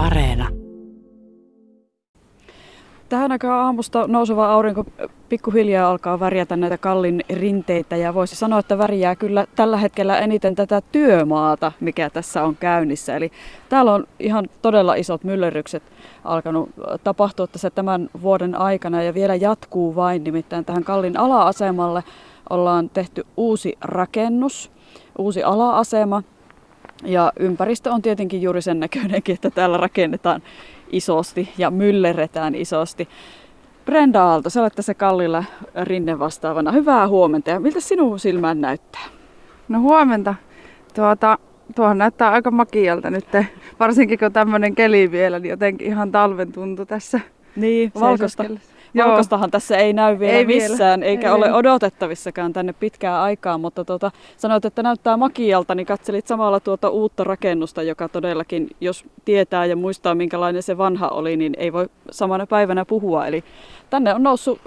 Areena. Tähän aikaan aamusta nouseva aurinko pikkuhiljaa alkaa värjätä näitä kallin rinteitä ja voisi sanoa, että värjää kyllä tällä hetkellä eniten tätä työmaata, mikä tässä on käynnissä. Eli täällä on ihan todella isot myllerrykset alkanut tapahtua tässä tämän vuoden aikana ja vielä jatkuu vain, nimittäin tähän kallin ala-asemalle ollaan tehty uusi rakennus, uusi ala-asema ja ympäristö on tietenkin juuri sen näköinenkin, että täällä rakennetaan isosti ja myllerretään isosti. Brenda Aalto, sä olet tässä kallilla rinne vastaavana. Hyvää huomenta ja miltä sinun silmään näyttää? No huomenta. Tuota, tuohon näyttää aika makialta nyt, varsinkin kun tämmöinen keli vielä, niin jotenkin ihan talven tuntu tässä. Niin, valkoista. Valkostahan tässä ei näy vielä ei missään, vielä. eikä ei ole odotettavissakaan tänne pitkää aikaa, mutta tuota, sanoit, että näyttää makialta, niin katselit samalla tuota uutta rakennusta, joka todellakin, jos tietää ja muistaa minkälainen se vanha oli, niin ei voi samana päivänä puhua. Eli tänne on noussut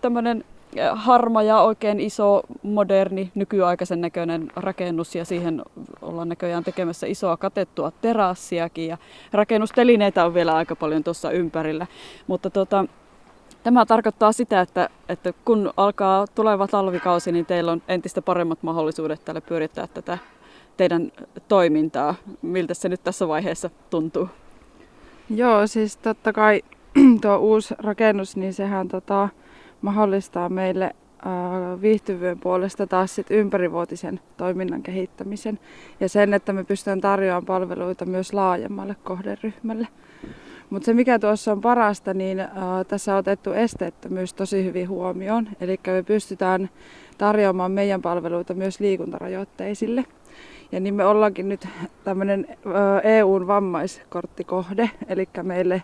tämmöinen harma ja oikein iso, moderni, nykyaikaisen näköinen rakennus ja siihen ollaan näköjään tekemässä isoa katettua terassiakin ja rakennustelineitä on vielä aika paljon tuossa ympärillä. Mutta tota, Tämä tarkoittaa sitä, että, että kun alkaa tuleva talvikausi, niin teillä on entistä paremmat mahdollisuudet täällä pyörittää tätä teidän toimintaa. Miltä se nyt tässä vaiheessa tuntuu? Joo, siis totta kai tuo uusi rakennus, niin sehän tota, mahdollistaa meille viihtyvyyden puolesta taas sit ympärivuotisen toiminnan kehittämisen ja sen, että me pystytään tarjoamaan palveluita myös laajemmalle kohderyhmälle. Mutta se mikä tuossa on parasta, niin äh, tässä on otettu esteettömyys tosi hyvin huomioon. Eli me pystytään tarjoamaan meidän palveluita myös liikuntarajoitteisille. Ja niin me ollaankin nyt tämmöinen äh, EUn vammaiskorttikohde, eli meille,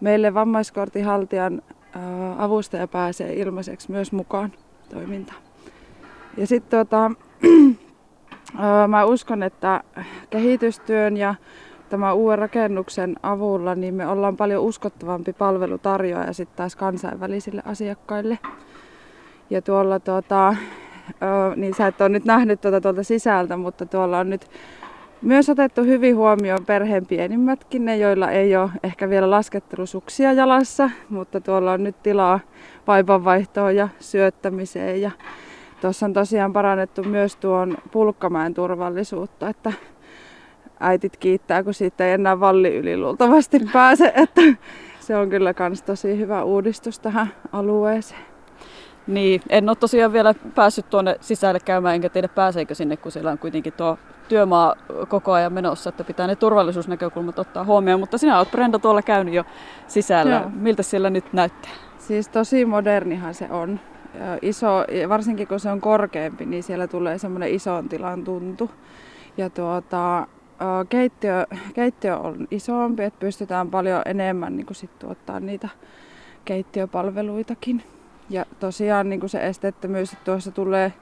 meille vammaiskorttihaltijan äh, avustaja pääsee ilmaiseksi myös mukaan toimintaan. Ja sitten tota, äh, mä uskon, että kehitystyön ja tämän uuden rakennuksen avulla niin me ollaan paljon uskottavampi palvelutarjoaja sitten taas kansainvälisille asiakkaille. Ja tuolla tuota, niin sä et ole nyt nähnyt tuota tuolta sisältä, mutta tuolla on nyt myös otettu hyvin huomioon perheen pienimmätkin, ne joilla ei ole ehkä vielä laskettelusuksia jalassa, mutta tuolla on nyt tilaa vaipanvaihtoon ja syöttämiseen. Ja tuossa on tosiaan parannettu myös tuon pulkkamäen turvallisuutta, että äitit kiittää, kun siitä ei enää valli yli luultavasti pääse. Että se on kyllä myös tosi hyvä uudistus tähän alueeseen. Niin, en ole tosiaan vielä päässyt tuonne sisälle käymään, enkä tiedä pääseekö sinne, kun siellä on kuitenkin tuo työmaa koko ajan menossa, että pitää ne turvallisuusnäkökulmat ottaa huomioon. Mutta sinä olet Brenda tuolla käynyt jo sisällä. Joo. Miltä siellä nyt näyttää? Siis tosi modernihan se on. Iso, varsinkin kun se on korkeampi, niin siellä tulee semmoinen ison tilan tuntu. Ja tuota, keittiö, keittiö on isompi, että pystytään paljon enemmän niin kuin sit tuottaa niitä keittiöpalveluitakin. Ja tosiaan niin kuin se esteettömyys, että tuossa tulee,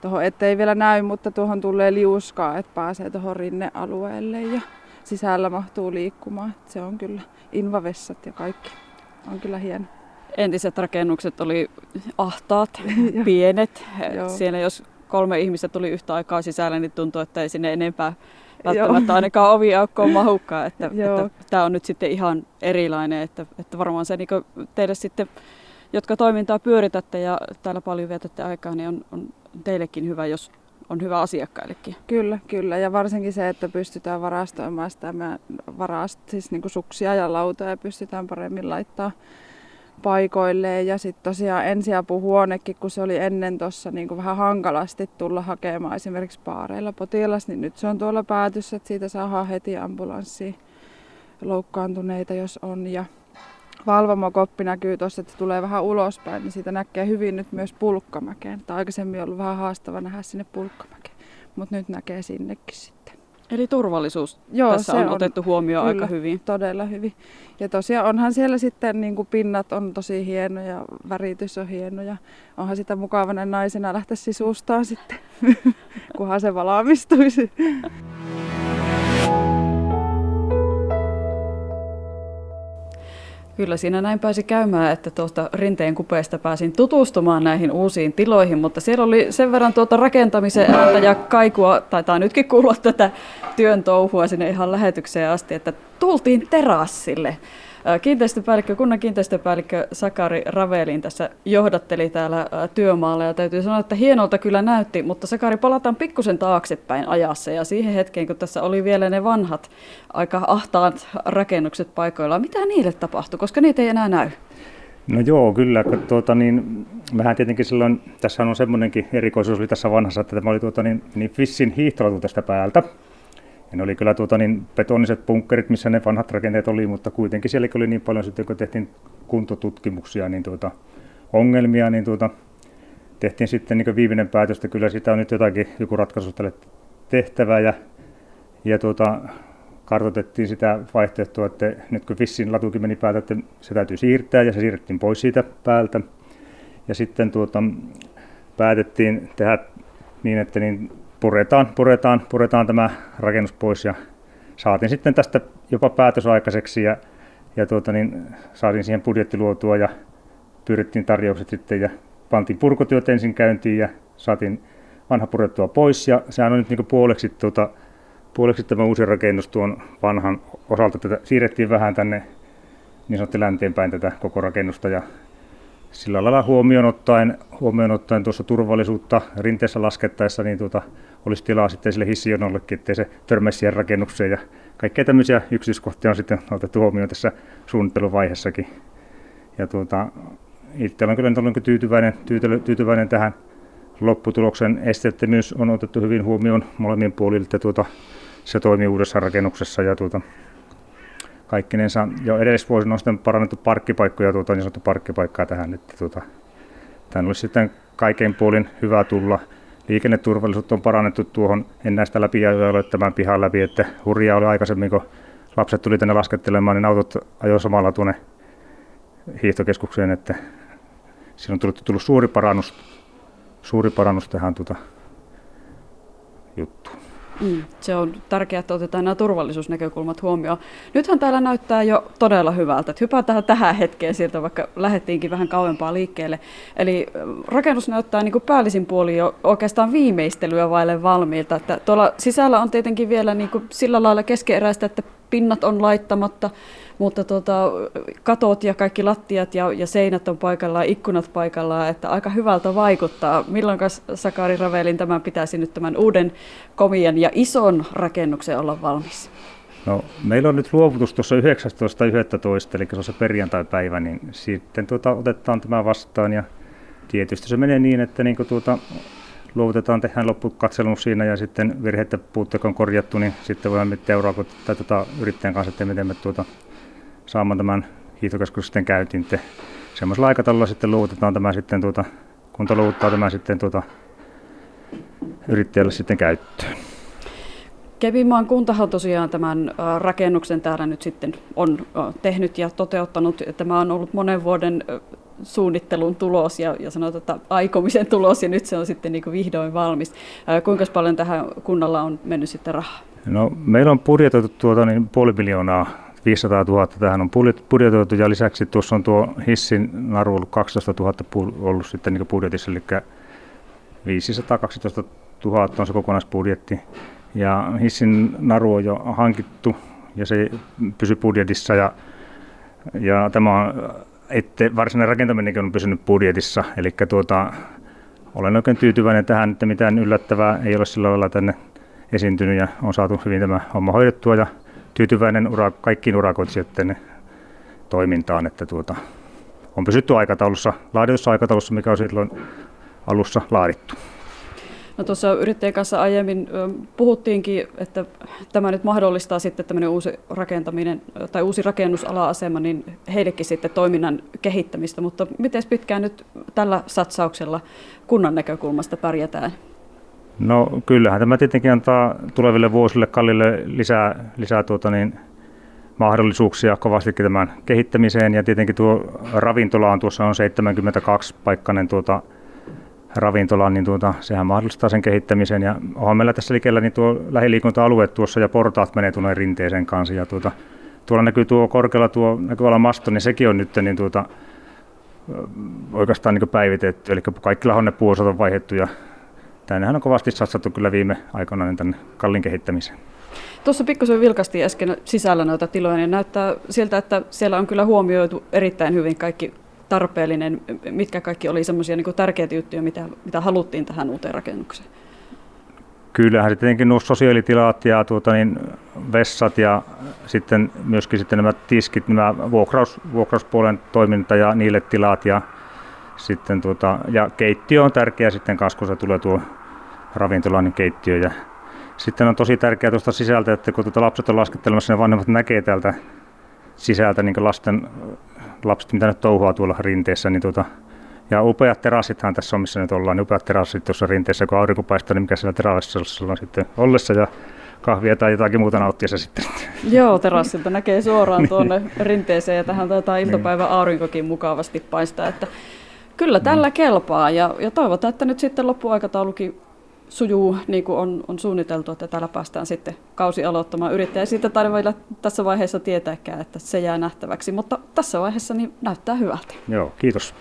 tuohon ettei vielä näy, mutta tuohon tulee liuskaa, että pääsee tuohon rinnealueelle ja sisällä mahtuu liikkumaan. Se on kyllä invavessat ja kaikki. On kyllä hieno. Entiset rakennukset oli ahtaat, pienet. Siellä jos kolme ihmistä tuli yhtä aikaa sisällä, niin tuntui, että ei sinne enempää välttämättä ainakaan oviaukkoon mahukkaan. Että, että tämä on nyt sitten ihan erilainen, että, että varmaan se niin teille sitten, jotka toimintaa pyöritätte ja täällä paljon vietätte aikaa, niin on, on teillekin hyvä, jos on hyvä asiakkaillekin. Kyllä, kyllä. Ja varsinkin se, että pystytään varastoimaan sitä varast, siis niin suksia ja lautoja pystytään paremmin laittaa paikoilleen. Ja sitten tosiaan ensiapuhuonekin, kun se oli ennen tuossa niin vähän hankalasti tulla hakemaan esimerkiksi paareilla potilas, niin nyt se on tuolla päätössä, että siitä saa heti ambulanssiin loukkaantuneita, jos on. Ja valvomokoppi näkyy tuossa, että tulee vähän ulospäin, niin siitä näkee hyvin nyt myös pulkkamäkeen. Tai aikaisemmin on ollut vähän haastava nähdä sinne pulkkamäkeen, mutta nyt näkee sinnekin sitten. Eli turvallisuus Joo, tässä on, on otettu huomioon kyllä, aika hyvin. todella hyvin. Ja tosiaan onhan siellä sitten niin kuin pinnat on tosi hienoja, väritys on hieno ja onhan sitä mukavana naisena lähteä sisustaan sitten, kunhan se valmistuisi. Kyllä siinä näin pääsi käymään, että tuosta rinteen kupeesta pääsin tutustumaan näihin uusiin tiloihin, mutta siellä oli sen verran tuota rakentamisen ääntä ja kaikua, taitaa nytkin kuulla tätä työn touhua sinne ihan lähetykseen asti, että tultiin terassille. Kiinteistöpäällikkö, kunnan kiinteistöpäällikkö Sakari Ravelin tässä johdatteli täällä työmaalla ja täytyy sanoa, että hienolta kyllä näytti, mutta Sakari palataan pikkusen taaksepäin ajassa ja siihen hetkeen, kun tässä oli vielä ne vanhat aika ahtaat rakennukset paikoilla. Mitä niille tapahtui, koska niitä ei enää näy? No joo, kyllä. Tuota, niin, vähän tietenkin silloin, tässä on semmoinenkin erikoisuus oli tässä vanhassa, että tämä oli tuota, niin, niin Fissin hiihtolatu tästä päältä. Ja ne oli kyllä tuota, niin betoniset bunkkerit, missä ne vanhat rakenteet oli, mutta kuitenkin sielläkin oli niin paljon sitten, kun tehtiin kuntotutkimuksia, niin tuota, ongelmia, niin tuota, tehtiin sitten niin viimeinen päätös, että kyllä sitä on nyt jotakin joku ratkaisu tälle tehtävää ja, ja tuota, kartoitettiin sitä vaihtoehtoa, että nyt kun Fissin latukin meni päältä, että se täytyy siirtää ja se siirrettiin pois siitä päältä. Ja sitten tuota, päätettiin tehdä niin, että niin puretaan, puretaan, puretaan tämä rakennus pois ja saatiin sitten tästä jopa päätös aikaiseksi ja, ja tuota, niin, saatiin siihen budjetti luotua ja pyydettiin tarjoukset sitten ja pantiin purkutyöt ensin käyntiin ja saatiin vanha purettua pois ja sehän on nyt niin puoleksi, tuota, puoleksi tämä uusi rakennus tuon vanhan osalta. Tätä siirrettiin vähän tänne niin sanottu länteenpäin tätä koko rakennusta ja sillä lailla huomioon ottaen, huomioon ottaen tuossa turvallisuutta rinteessä laskettaessa, niin tuota, olisi tilaa sitten sille hissijonollekin, ettei se törmäisi siihen rakennukseen. Ja kaikkea tämmöisiä yksityiskohtia on sitten otettu huomioon tässä suunnitteluvaiheessakin. Ja tuota, itse olen kyllä ollut tyytyväinen, tyytyväinen tähän lopputuloksen esteettömyys on otettu hyvin huomioon molemmien puolilta. Tuota, se toimii uudessa rakennuksessa ja tuota, kaikkinensa jo edellisvuosina on sitten parannettu parkkipaikkoja, tuota, niin sanottu parkkipaikkaa tähän, että tuota, tämän olisi sitten kaiken puolin hyvä tulla. Liikenneturvallisuutta on parannettu tuohon, en näistä läpi ajoille tämän pihan läpi, että hurjaa oli aikaisemmin, kun lapset tuli tänne laskettelemaan, niin autot ajoi samalla tuonne hiihtokeskukseen, että siinä on tullut, tullut suuri parannus, suuri parannus tähän tuota juttuun. Mm, se on tärkeää, että otetaan nämä turvallisuusnäkökulmat huomioon. Nythän täällä näyttää jo todella hyvältä. Että hypätään tähän hetkeen sieltä, vaikka lähdettiinkin vähän kauempaa liikkeelle. Eli rakennus näyttää niin kuin päällisin puoli jo oikeastaan viimeistelyä vaille valmiilta. Että tuolla sisällä on tietenkin vielä niin kuin sillä lailla keskeeräistä, että pinnat on laittamatta, mutta tota, katot ja kaikki lattiat ja, ja seinät on paikallaan, ikkunat paikallaan, että aika hyvältä vaikuttaa. Milloin Sakari Ravelin tämän pitäisi nyt tämän uuden komian ja ison rakennuksen olla valmis? No, meillä on nyt luovutus tuossa 19.11, eli se on se perjantai-päivä, niin sitten tuota, otetaan tämä vastaan ja tietysti se menee niin, että niin tuota, luovutetaan, tehdään loppukatselmus siinä ja sitten virheitä puutteet on korjattu, niin sitten voidaan miettiä euroa tuota, yrittäjän kanssa, että miten me tuota, saamaan tämän hiihtokeskus sitten käyntiin. Semmoisella aikataululla sitten luovutetaan tämä sitten tuota, kunta luovuttaa tämä sitten tuota, yrittäjälle sitten käyttöön. Kevimaan kuntahan tosiaan tämän rakennuksen täällä nyt sitten on tehnyt ja toteuttanut. Tämä on ollut monen vuoden suunnittelun tulos ja, ja sanotaan, että aikomisen tulos ja nyt se on sitten niin kuin vihdoin valmis. Kuinka paljon tähän kunnalla on mennyt sitten rahaa? No, meillä on budjetoitu tuota, niin puoli miljoonaa 500 000 tähän on budjetoitu ja lisäksi tuossa on tuo hissin naru ollut 12 000 ollut sitten niin budjetissa, eli 512 000 on se kokonaisbudjetti. Ja hissin naru on jo hankittu ja se pysyy budjetissa ja, ja tämä on, että varsinainen rakentaminenkin on pysynyt budjetissa, eli tuota, olen oikein tyytyväinen tähän, että mitään yllättävää ei ole sillä lailla tänne esiintynyt ja on saatu hyvin tämä homma hoidettua ja tyytyväinen ura, kaikkiin urakoitsijoiden toimintaan, että tuota, on pysytty aikataulussa, laaditussa aikataulussa, mikä on silloin alussa laadittu. No tuossa yrittäjän kanssa aiemmin puhuttiinkin, että tämä nyt mahdollistaa sitten tämmöinen uusi rakentaminen tai uusi rakennusala-asema, niin heillekin sitten toiminnan kehittämistä, mutta miten pitkään nyt tällä satsauksella kunnan näkökulmasta pärjätään? No kyllähän tämä tietenkin antaa tuleville vuosille kallille lisää, lisää tuota niin, mahdollisuuksia kovastikin tämän kehittämiseen. Ja tietenkin tuo ravintola on tuossa on 72 paikkainen tuota, ravintola, niin tuota, sehän mahdollistaa sen kehittämisen. Ja onhan meillä tässä likellä niin tuo lähiliikunta-alue tuossa ja portaat menee tuonne rinteeseen kanssa. Ja tuota, tuolla näkyy tuo korkealla tuo näkyvällä masto, niin sekin on nyt niin tuota, oikeastaan niin päivitetty, eli kaikki lahonne puusot on vaihdettu ja tännehän on kovasti satsattu kyllä viime aikoina niin tänne kallin kehittämiseen. Tuossa pikkusen vilkasti äsken sisällä noita tiloja, niin näyttää siltä, että siellä on kyllä huomioitu erittäin hyvin kaikki tarpeellinen, mitkä kaikki oli semmoisia niin tärkeitä juttuja, mitä, mitä haluttiin tähän uuteen rakennukseen. Kyllähän sitten tietenkin nuo sosiaalitilat ja tuota, niin, vessat ja sitten myöskin sitten nämä tiskit, nämä vuokraus, vuokrauspuolen toiminta ja niille tilat ja sitten tuota, ja keittiö on tärkeä sitten kanssa, kun se tulee tuo ravintolan niin keittiö ja sitten on tosi tärkeää tuosta sisältä, että kun tuota lapset on laskettelemassa, ne vanhemmat näkee täältä sisältä niin lasten, lapset, mitä nyt touhua tuolla rinteessä, niin tuota, ja upeat terassithan tässä on, missä nyt ollaan, niin upeat terassit tuossa rinteessä, kun aurinko paistaa, niin mikä siellä terassilla on sitten ollessa ja kahvia tai jotakin muuta nauttiessa sitten. Joo, terassilta näkee suoraan tuonne niin. rinteeseen ja tähän taitaa iltapäivän aurinkokin mukavasti paistaa, että kyllä tällä mm. kelpaa ja, ja toivotaan, että nyt sitten loppuaikataulukin sujuu niin kuin on, on suunniteltu, että täällä päästään sitten kausi aloittamaan yrittäjä. Siitä tarvitse tässä vaiheessa tietääkään, että se jää nähtäväksi, mutta tässä vaiheessa niin näyttää hyvältä. Joo, kiitos.